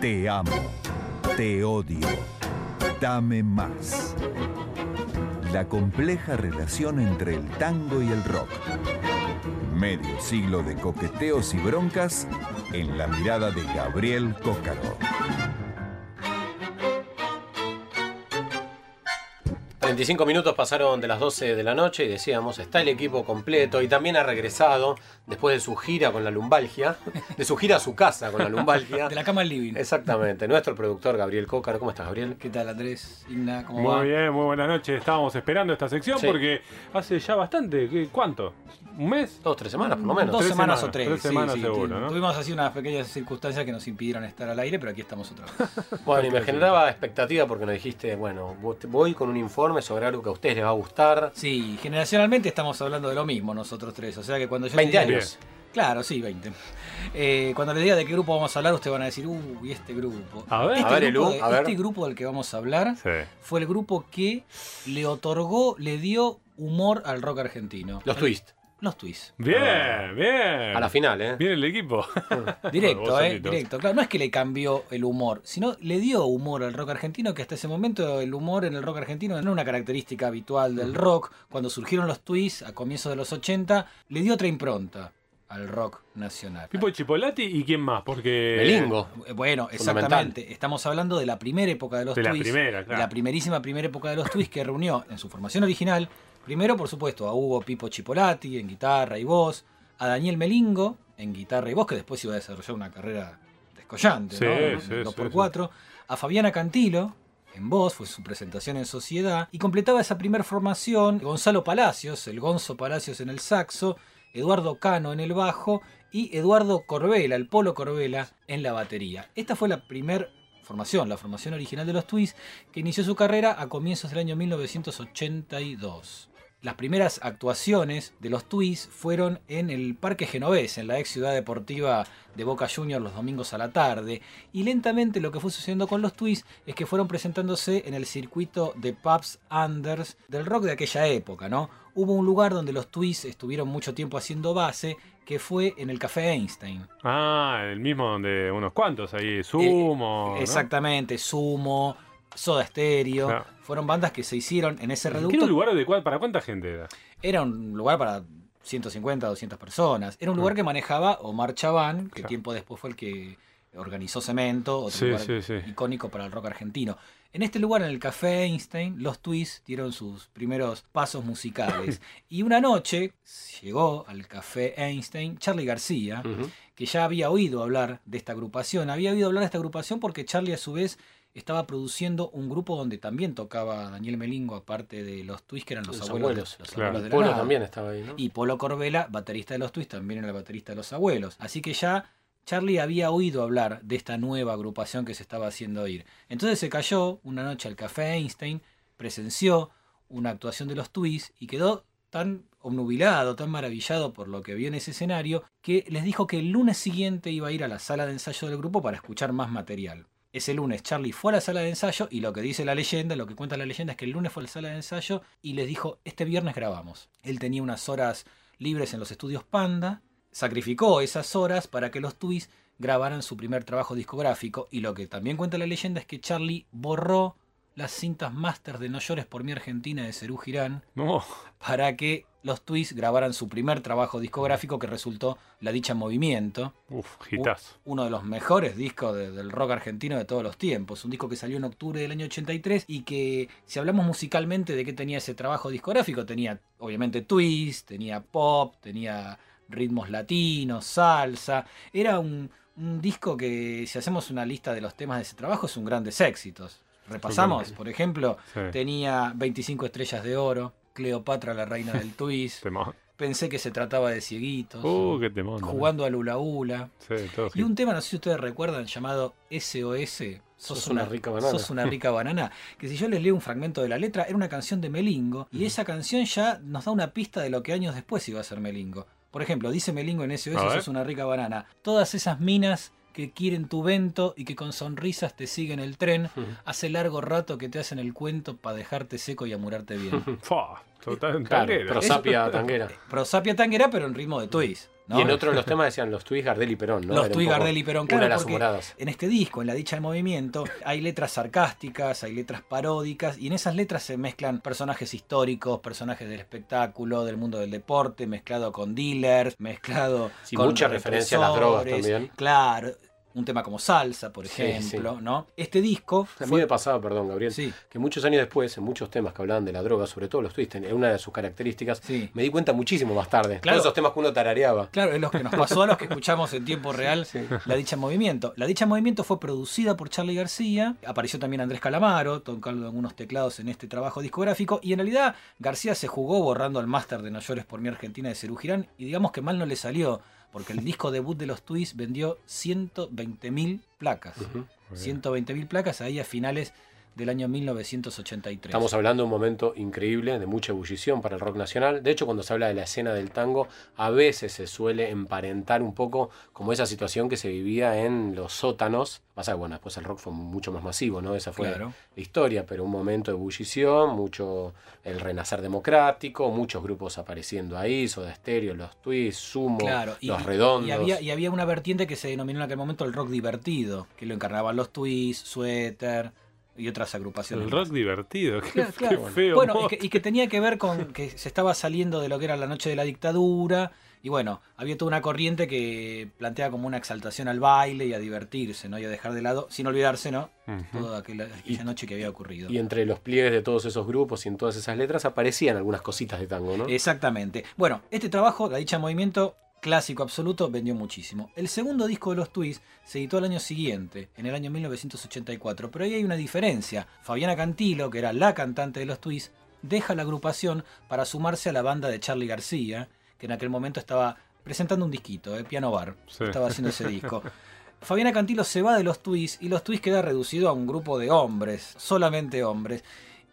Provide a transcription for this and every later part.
Te amo, te odio, dame más. La compleja relación entre el tango y el rock. Medio siglo de coqueteos y broncas en la mirada de Gabriel Cócaro. 25 minutos pasaron de las 12 de la noche y decíamos, está el equipo completo y también ha regresado después de su gira con la lumbalgia, de su gira a su casa con la lumbalgia. De la cama al living. Exactamente, nuestro productor Gabriel Cócaro. ¿Cómo estás, Gabriel? ¿Qué tal, Andrés? Igna, ¿cómo Muy va? bien, muy buenas noches. Estábamos esperando esta sección Sí. porque hace ya bastante. ¿qué- ¿Cuánto? ¿Un mes? Dos, tres semanas por lo menos. Dos Tres semanas, semanas, o tres. tres sí, semanas sí, seguro. Tuvimos así unas pequeñas circunstancias que nos impidieron estar al aire, pero aquí estamos otra vez. Bueno, y me generaba expectativa porque nos dijiste, bueno, voy con un informe sobre algo que a ustedes les va a gustar. Sí, generacionalmente estamos hablando de lo mismo nosotros tres. O sea que cuando yo 20 te diga- años. Claro, sí, 20. Eh, cuando les diga de qué grupo vamos a hablar, ustedes van a decir, uy, este grupo. A ver. este, A ver, grupo Elu, de- a ver. este grupo del que vamos a hablar Sí. fue el grupo que le otorgó, le dio humor al rock argentino. Los twists. Los twists. Bien, bien. A la final, ¿eh? Bien el equipo. Directo, eh, solitos. directo. Claro, no es que le cambió el humor, sino le dio humor al rock argentino, que hasta ese momento el humor en el rock argentino no era una característica habitual del rock. Cuando surgieron los twists a comienzos de los 80, le dio otra impronta al rock nacional. Pipo Chipolati y quién más, porque. Melingo. Eh, Bueno, exactamente. Estamos hablando de la primera época de los De la primera, de claro. la primerísima primera época de los twists que reunió en su formación original, primero, por supuesto, a Hugo Pipo Chipolati en guitarra y voz, a Daniel Melingo en guitarra y voz, que después iba a desarrollar una carrera descollante, Sí, ¿no? sí, Dos sí, por sí. cuatro, a Fabiana Cantilo en voz, fue su presentación en Sociedad, y completaba esa primera formación Gonzalo Palacios, el Gonzo Palacios en el saxo, Eduardo Cano en el bajo y Eduardo Corbela, el Polo Corbela, en la batería. Esta fue la primera formación, la formación original de los Twists, que inició su carrera a comienzos del año 1982. Las primeras actuaciones de los Twists fueron en el Parque Genovés, en la ex ciudad deportiva de Boca Juniors los domingos a la tarde. Y lentamente lo que fue sucediendo con los Twists es que fueron presentándose en el circuito de pubs unders del rock de aquella época, ¿no? Hubo un lugar donde los Twists estuvieron mucho tiempo haciendo base, que fue en el Café Einstein. Ah, el mismo donde unos cuantos ahí. Sumo. ¿no? Eh, Exactamente, Sumo, Soda Stereo. Claro. Fueron bandas que se hicieron en ese ¿Qué era reducto. un lugar adecuado? ¿Para cuánta gente era? Era un lugar para 150, 200 personas. Era un lugar que manejaba Omar Chabán, que Claro. tiempo después fue el que organizó Cemento, otro Sí, lugar sí, sí. icónico para el rock argentino. En este lugar, en el Café Einstein, los Twists dieron sus primeros pasos musicales. y una noche llegó al Café Einstein Charlie García, que ya había oído hablar de esta agrupación. Había oído hablar de esta agrupación porque Charlie a su vez estaba produciendo un grupo donde también tocaba Daniel Melingo, aparte de los Twists, que eran los, Los abuelos, abuelos. los Claro. abuelos de la Polo nada. también estaba ahí, ¿no? Y Polo Corbela, baterista de los Twists, también era el baterista de los abuelos. Así que ya Charlie había oído hablar de esta nueva agrupación que se estaba haciendo oír. Entonces se cayó una noche al Café Einstein, presenció una actuación de los Twists y quedó tan obnubilado, tan maravillado por lo que vio en ese escenario, que les dijo que el lunes siguiente iba a ir a la sala de ensayo del grupo para escuchar más material. Ese lunes Charlie fue a la sala de ensayo y lo que dice la leyenda, lo que cuenta la leyenda es que el lunes fue a la sala de ensayo y les dijo, este viernes grabamos. Él tenía unas horas libres en los estudios Panda, sacrificó esas horas para que los Twists grabaran su primer trabajo discográfico y lo que también cuenta la leyenda es que Charlie borró las cintas máster de No llores por mi Argentina de Cerú Girán No. para que los Twists grabaran su primer trabajo discográfico que resultó La Dicha en Movimiento, Uf, gitazo. uno de los mejores discos de- del rock argentino de todos los tiempos. Un disco que salió en octubre del año 83 y que, si hablamos musicalmente de qué tenía ese trabajo discográfico, tenía obviamente twist, tenía pop, tenía ritmos latinos, salsa. Era un, un disco que, si hacemos una lista de los temas de ese trabajo, es un grandes éxitos. Repasamos, por ejemplo, Sí. tenía 25 estrellas de oro, Cleopatra, la reina del twist. Pensé que se trataba de cieguitos. Uh, qué temón. Jugando al hula hula. Sí, todo Y un tema, no sé si ustedes recuerdan, llamado SOS. Sos una rica banana. Sos una rica banana. Que si yo les leo un fragmento de la letra, era una canción de Melingo. Y esa canción ya nos da una pista de lo que años después iba a ser Melingo. Por ejemplo, dice Melingo en SOS, sos una rica banana. Todas esas minas que quieren tu vento y que con sonrisas te siguen el tren, hace largo rato que te hacen el cuento para dejarte seco y amurarte bien. Fua, total, Claro, tanguero. prosapia tanguera. Prosapia tanguera, pero en ritmo de twist. ¿No? Y en otro de los temas decían los Twist, Gardel y Perón, ¿no? Los Twist, Gardel y Perón, claro, porque en este disco, en La Dicha del Movimiento, hay letras sarcásticas, hay letras paródicas, y en esas letras se mezclan personajes históricos, personajes del espectáculo, del mundo del deporte, mezclado con dealers, mezclado Sí, con mucha referencia a las drogas también. Claro, un tema como Salsa, por Sí, ejemplo, ¿no? Este disco A mí fue... me pasaba, perdón, Gabriel, Sí, que muchos años después, en muchos temas que hablaban de la droga, sobre todo los Twist, en una de sus características, me di cuenta muchísimo más tarde. Claro. Todos esos temas que uno tarareaba. Claro, es lo que nos pasó a los que escuchamos en tiempo real. La Dicha en Movimiento. La Dicha en Movimiento fue producida por Charlie García, apareció también Andrés Calamaro, tocando algunos teclados en este trabajo discográfico, y en realidad García se jugó borrando el máster de No llores por mi Argentina de Cerú Girán, y digamos que mal no le salió, porque el disco debut de los Twists vendió 120.000 placas. Ujú. 120.000 placas ahí a finales del año 1983. Estamos hablando de un momento increíble, de mucha ebullición para el rock nacional. De hecho, cuando se habla de la escena del tango, a veces se suele emparentar un poco como esa situación que se vivía en los sótanos. Pasa que, bueno, después el rock fue mucho más masivo, ¿no? Esa fue Claro. la historia, pero un momento de ebullición, mucho el renacer democrático, muchos grupos apareciendo ahí, Soda Stereo, los Twists, Sumo, Claro, y, los Redondos. Y había, y había una vertiente que se denominó en aquel momento el rock divertido, que lo encarnaban los Twists, Suéter y otras agrupaciones. El más. rock divertido, qué, Claro, qué claro. feo. Bueno, y que, y que tenía que ver con que se estaba saliendo de lo que era la noche de la dictadura. Y bueno, había toda una corriente que plantea como una exaltación al baile y a divertirse, ¿no? Y a dejar de lado, sin olvidarse, ¿no? Toda aquella, aquella noche que había ocurrido. Y entre los pliegues de todos esos grupos y en todas esas letras aparecían algunas cositas de tango, ¿no? Exactamente. Bueno, este trabajo, La Dicha en Movimiento, clásico absoluto, vendió muchísimo. El segundo disco de los Twists se editó el año siguiente, en el año 1984, pero ahí hay una diferencia. Fabiana Cantilo, que era la cantante de los Twists, deja la agrupación para sumarse a la banda de Charlie García, que en aquel momento estaba presentando un disquito, eh, Piano Bar, Sí. estaba haciendo ese disco. Fabiana Cantilo se va de los Twists y los Twists queda reducido a un grupo de hombres, solamente hombres.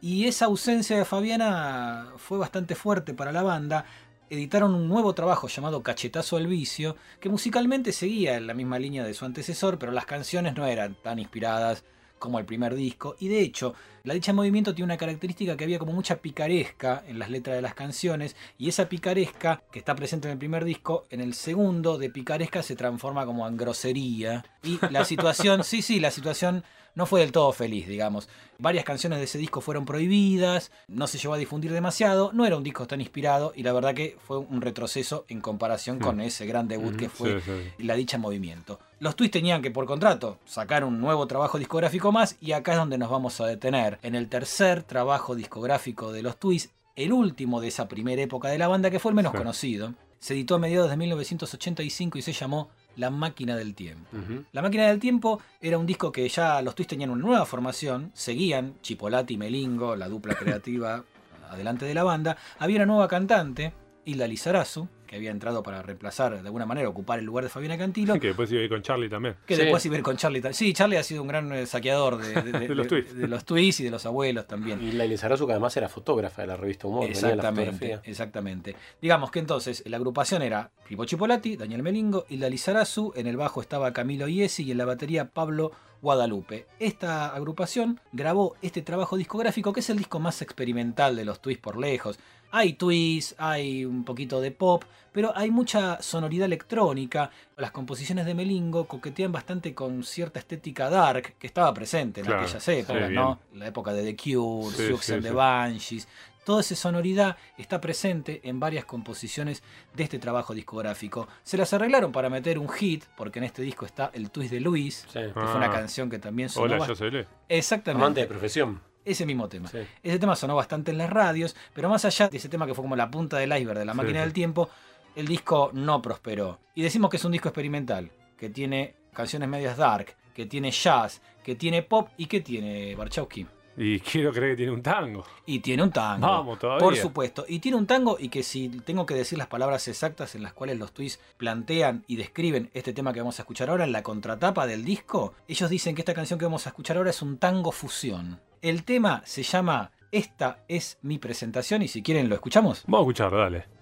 Y esa ausencia de Fabiana fue bastante fuerte para la banda. Editaron un nuevo trabajo llamado Cachetazo al Vicio, que musicalmente seguía en la misma línea de su antecesor, pero las canciones no eran tan inspiradas como el primer disco. Y de hecho, la dicha movimiento tiene una característica que había como mucha picaresca en las letras de las canciones, y esa picaresca que está presente en el primer disco, en el segundo de picaresca se transforma como en grosería. Y la situación, sí, sí, la situación no fue del todo feliz, digamos. Varias canciones de ese disco fueron prohibidas, no se llegó a difundir demasiado, no era un disco tan inspirado y la verdad que fue un retroceso en comparación con ese gran debut que fue Sí, sí. la dicha movimiento. Los Twists tenían que por contrato sacar un nuevo trabajo discográfico más y acá es donde nos vamos a detener. En el tercer trabajo discográfico de los Twists, el último de esa primera época de la banda que fue el menos Sí. conocido, se editó a mediados de 1985 y se llamó La máquina del tiempo. La máquina del tiempo era un disco que ya los Twists tenían una nueva formación, seguían Chipolati y Melingo, la dupla creativa adelante de la banda, había una nueva cantante, Hilda Lizarazu, que había entrado para reemplazar de alguna manera, ocupar el lugar de Fabiana Cantilo, Que después iba a ir con Charlie también. que Sí. después iba a ir con Charlie. ta- Sí, Charlie ha sido un gran eh, saqueador de, de- de- De los Twists. de los Twists y de los abuelos también. Y Laila Sarazu, que además era fotógrafa de la revista Humor, de la Exactamente, exactamente. Digamos que entonces la agrupación era Pipo Chipolati, Daniel Melingo y la Lizarazu, en el bajo estaba Camilo Iesi y en la batería Pablo Guadalupe. Esta agrupación grabó este trabajo discográfico que es el disco más experimental de los Twists por lejos. Hay twists, hay un poquito de pop, pero hay mucha sonoridad electrónica. Las composiciones de Melingo coquetean bastante con cierta estética dark que estaba presente en Claro, aquellas épocas. ¿no? La época de The Cure, Sí, and the sí. Banshees. Toda esa sonoridad está presente en varias composiciones de este trabajo discográfico. Se las arreglaron para meter un hit, porque en este disco está el twist de Luis, Sí. que fue una Ah. canción que también sonó. Hola, yo soy. Exactamente. Amante de profesión. Ese mismo tema. Sí. Ese tema sonó bastante en las radios, pero más allá de ese tema que fue como la punta del iceberg de la máquina sí. del tiempo, el disco no prosperó. Y decimos que es un disco experimental, que tiene canciones medias dark, que tiene jazz, que tiene pop y que tiene Barchowski. Y quiero creer que tiene un tango. Y tiene un tango. Vamos, todavía. Por supuesto. Y tiene un tango y que si tengo que decir las palabras exactas en las cuales los tweets plantean y describen este tema que vamos a escuchar ahora en la contratapa del disco, ellos dicen que esta canción que vamos a escuchar ahora es un tango fusión. El tema se llama Esta es mi presentación y si quieren lo escuchamos. Vamos a escucharlo, dale.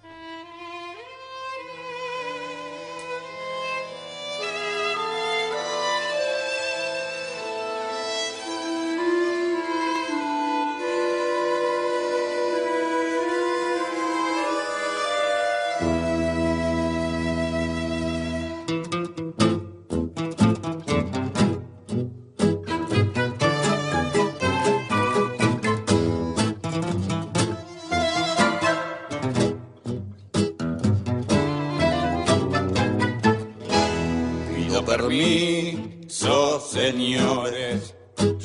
Señores.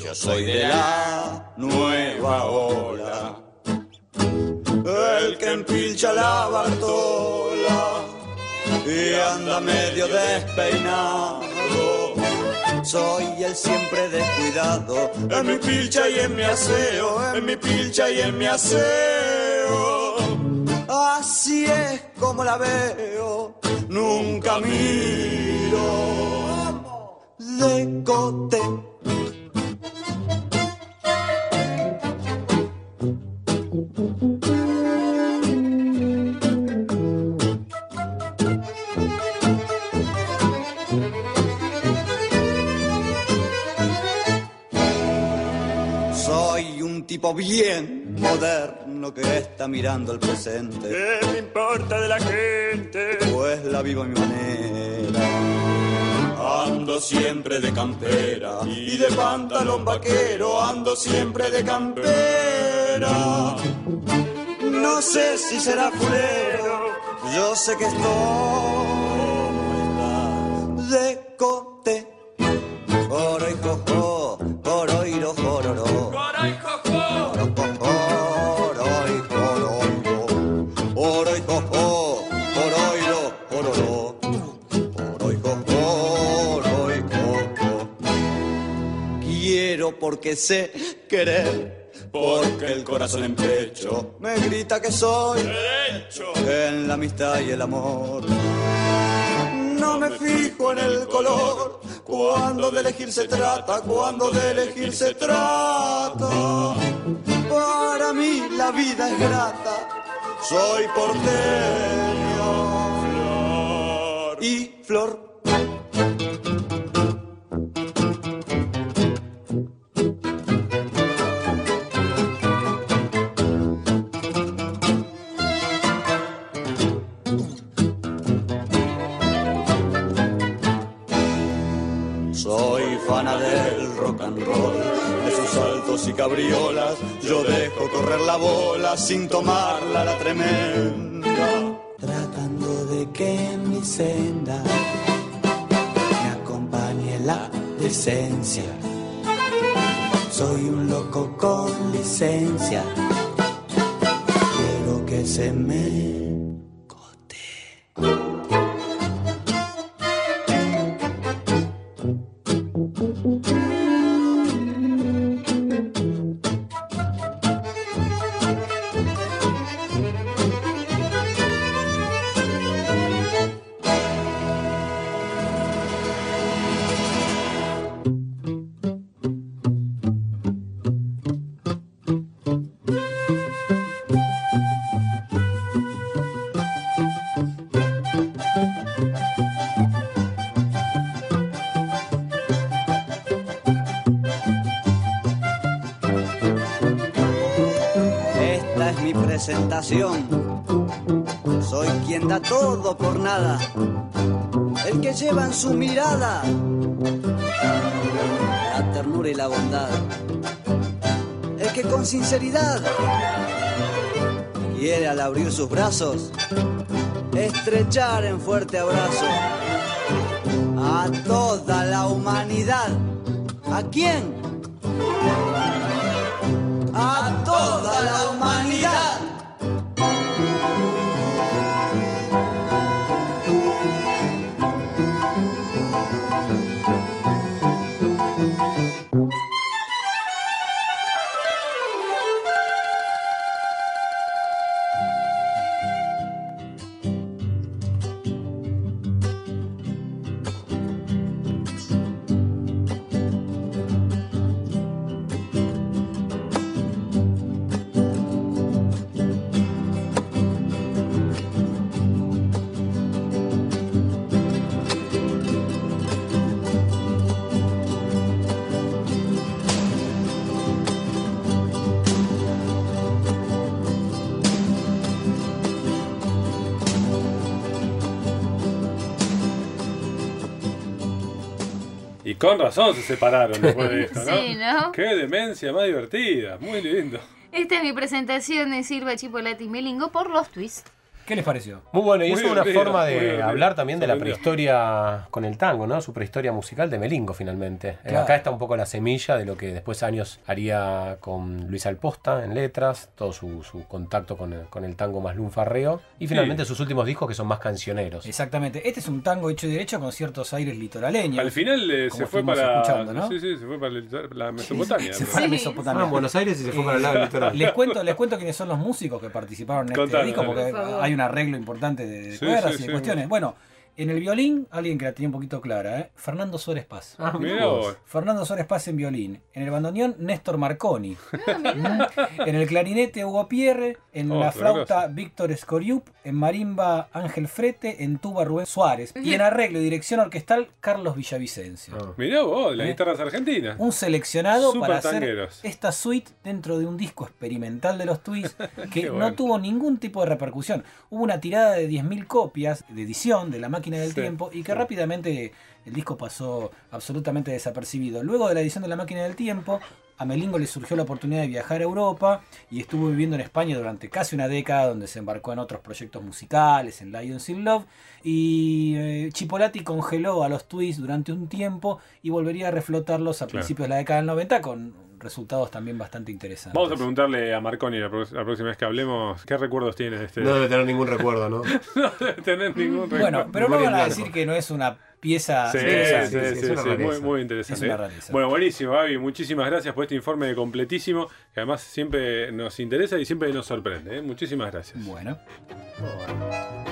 Yo soy de la nueva ola. El que empilcha la Bartola y anda medio despeinado. Soy el siempre descuidado en mi pilcha y en mi aseo, en mi pilcha y en mi aseo. Así es como la veo, nunca miro de cote. Soy un tipo bien moderno que está mirando el presente. ¿Qué me importa de la gente? Pues la vivo a mi manera. Ando siempre de campera y de pantalón vaquero. Ando siempre de campera. No sé si será fulero. Yo sé que estoy de porque sé querer. Porque el corazón en pecho me grita que soy Derecho. en la amistad y el amor. No me fijo en el color cuando de elegir se trata, cuando de elegir se trata. Para mí la vida es grata, soy porteño y flor. Sin tomarla la tremenda. Tratando de que en mi senda me acompañe la decencia. Soy un loco con licencia. Quiero que se me Soy quien da todo por nada. El que lleva en su mirada la ternura y la bondad. El que con sinceridad quiere al abrir sus brazos estrechar en fuerte abrazo a toda la humanidad. ¿A quién? Con razón se separaron después de esto, ¿no? Sí, ¿no? Qué demencia más divertida, muy lindo. Esta es mi presentación de Silva Chipolati y Melingo por los twists. ¿Qué les pareció? Muy bueno, y Muy es una forma de hablar también de la prehistoria con el tango, ¿no? Su prehistoria musical de Melingo, finalmente. Eh, Claro. Acá está un poco la semilla de lo que después años haría con Luis Alposta en letras, todo su, su contacto con el, con el tango más lunfarreo, y finalmente sus últimos discos que son más cancioneros. Exactamente. Este es un tango hecho y derecho con ciertos aires litoraleños. Al final eh, se fue para. escuchando, ¿no? Sí, sí, se fue para la- la Mesopotamia. Se fue a Sí. Mesopotamia. Ah, en Buenos Aires y se fue para el lado del litoral. Les cuento, les cuento quiénes son los músicos que participaron en este disco, porque hay un arreglo importante de, de Sí, cuerdas sí, y de sí. cuestiones. Bueno, en el violín, alguien que la tenía un poquito clara, ¿eh? Fernando Suárez Paz. Ah, Mirá vos. Fernando Suárez Paz en violín. En el bandoneón, Néstor Marconi. Mm. en el clarinete, Hugo Pierre. En Oh, la flauta. Víctor Escoriup. En marimba, Ángel Frete. En tuba, Rubén Suárez. Y en arreglo y dirección orquestal, Carlos Villavicencio. Ah. Mirá vos, las ¿Eh? guitarras argentinas. Un seleccionado para hacer esta suite dentro de un disco experimental de los Twists que no tuvo ningún tipo de repercusión. Hubo una tirada de 10.000 copias de edición de La Máquina del Sí, Tiempo y que sí. rápidamente el disco pasó absolutamente desapercibido. Luego de la edición de La Máquina del Tiempo, a Melingo le surgió la oportunidad de viajar a Europa y estuvo viviendo en España durante casi una década, donde se embarcó en otros proyectos musicales, en Lions in Love. Y eh, Chipolati congeló a los Twists durante un tiempo y volvería a reflotarlos a Claro. principios de la década del 90 con resultados también bastante interesantes. Vamos a preguntarle a Marconi la, próxima vez que hablemos qué recuerdos tiene de este. No debe tener ningún recuerdo, ¿no? No debe tener ningún recuerdo. Bueno, pero no van a decir que no es una pieza Sí, sí, interesante. sí, sí, muy, interesante. Bueno, buenísimo, Gaby. Muchísimas gracias por este informe completísimo, que además siempre nos interesa y siempre nos sorprende. ¿eh? Muchísimas gracias. Bueno. Bueno.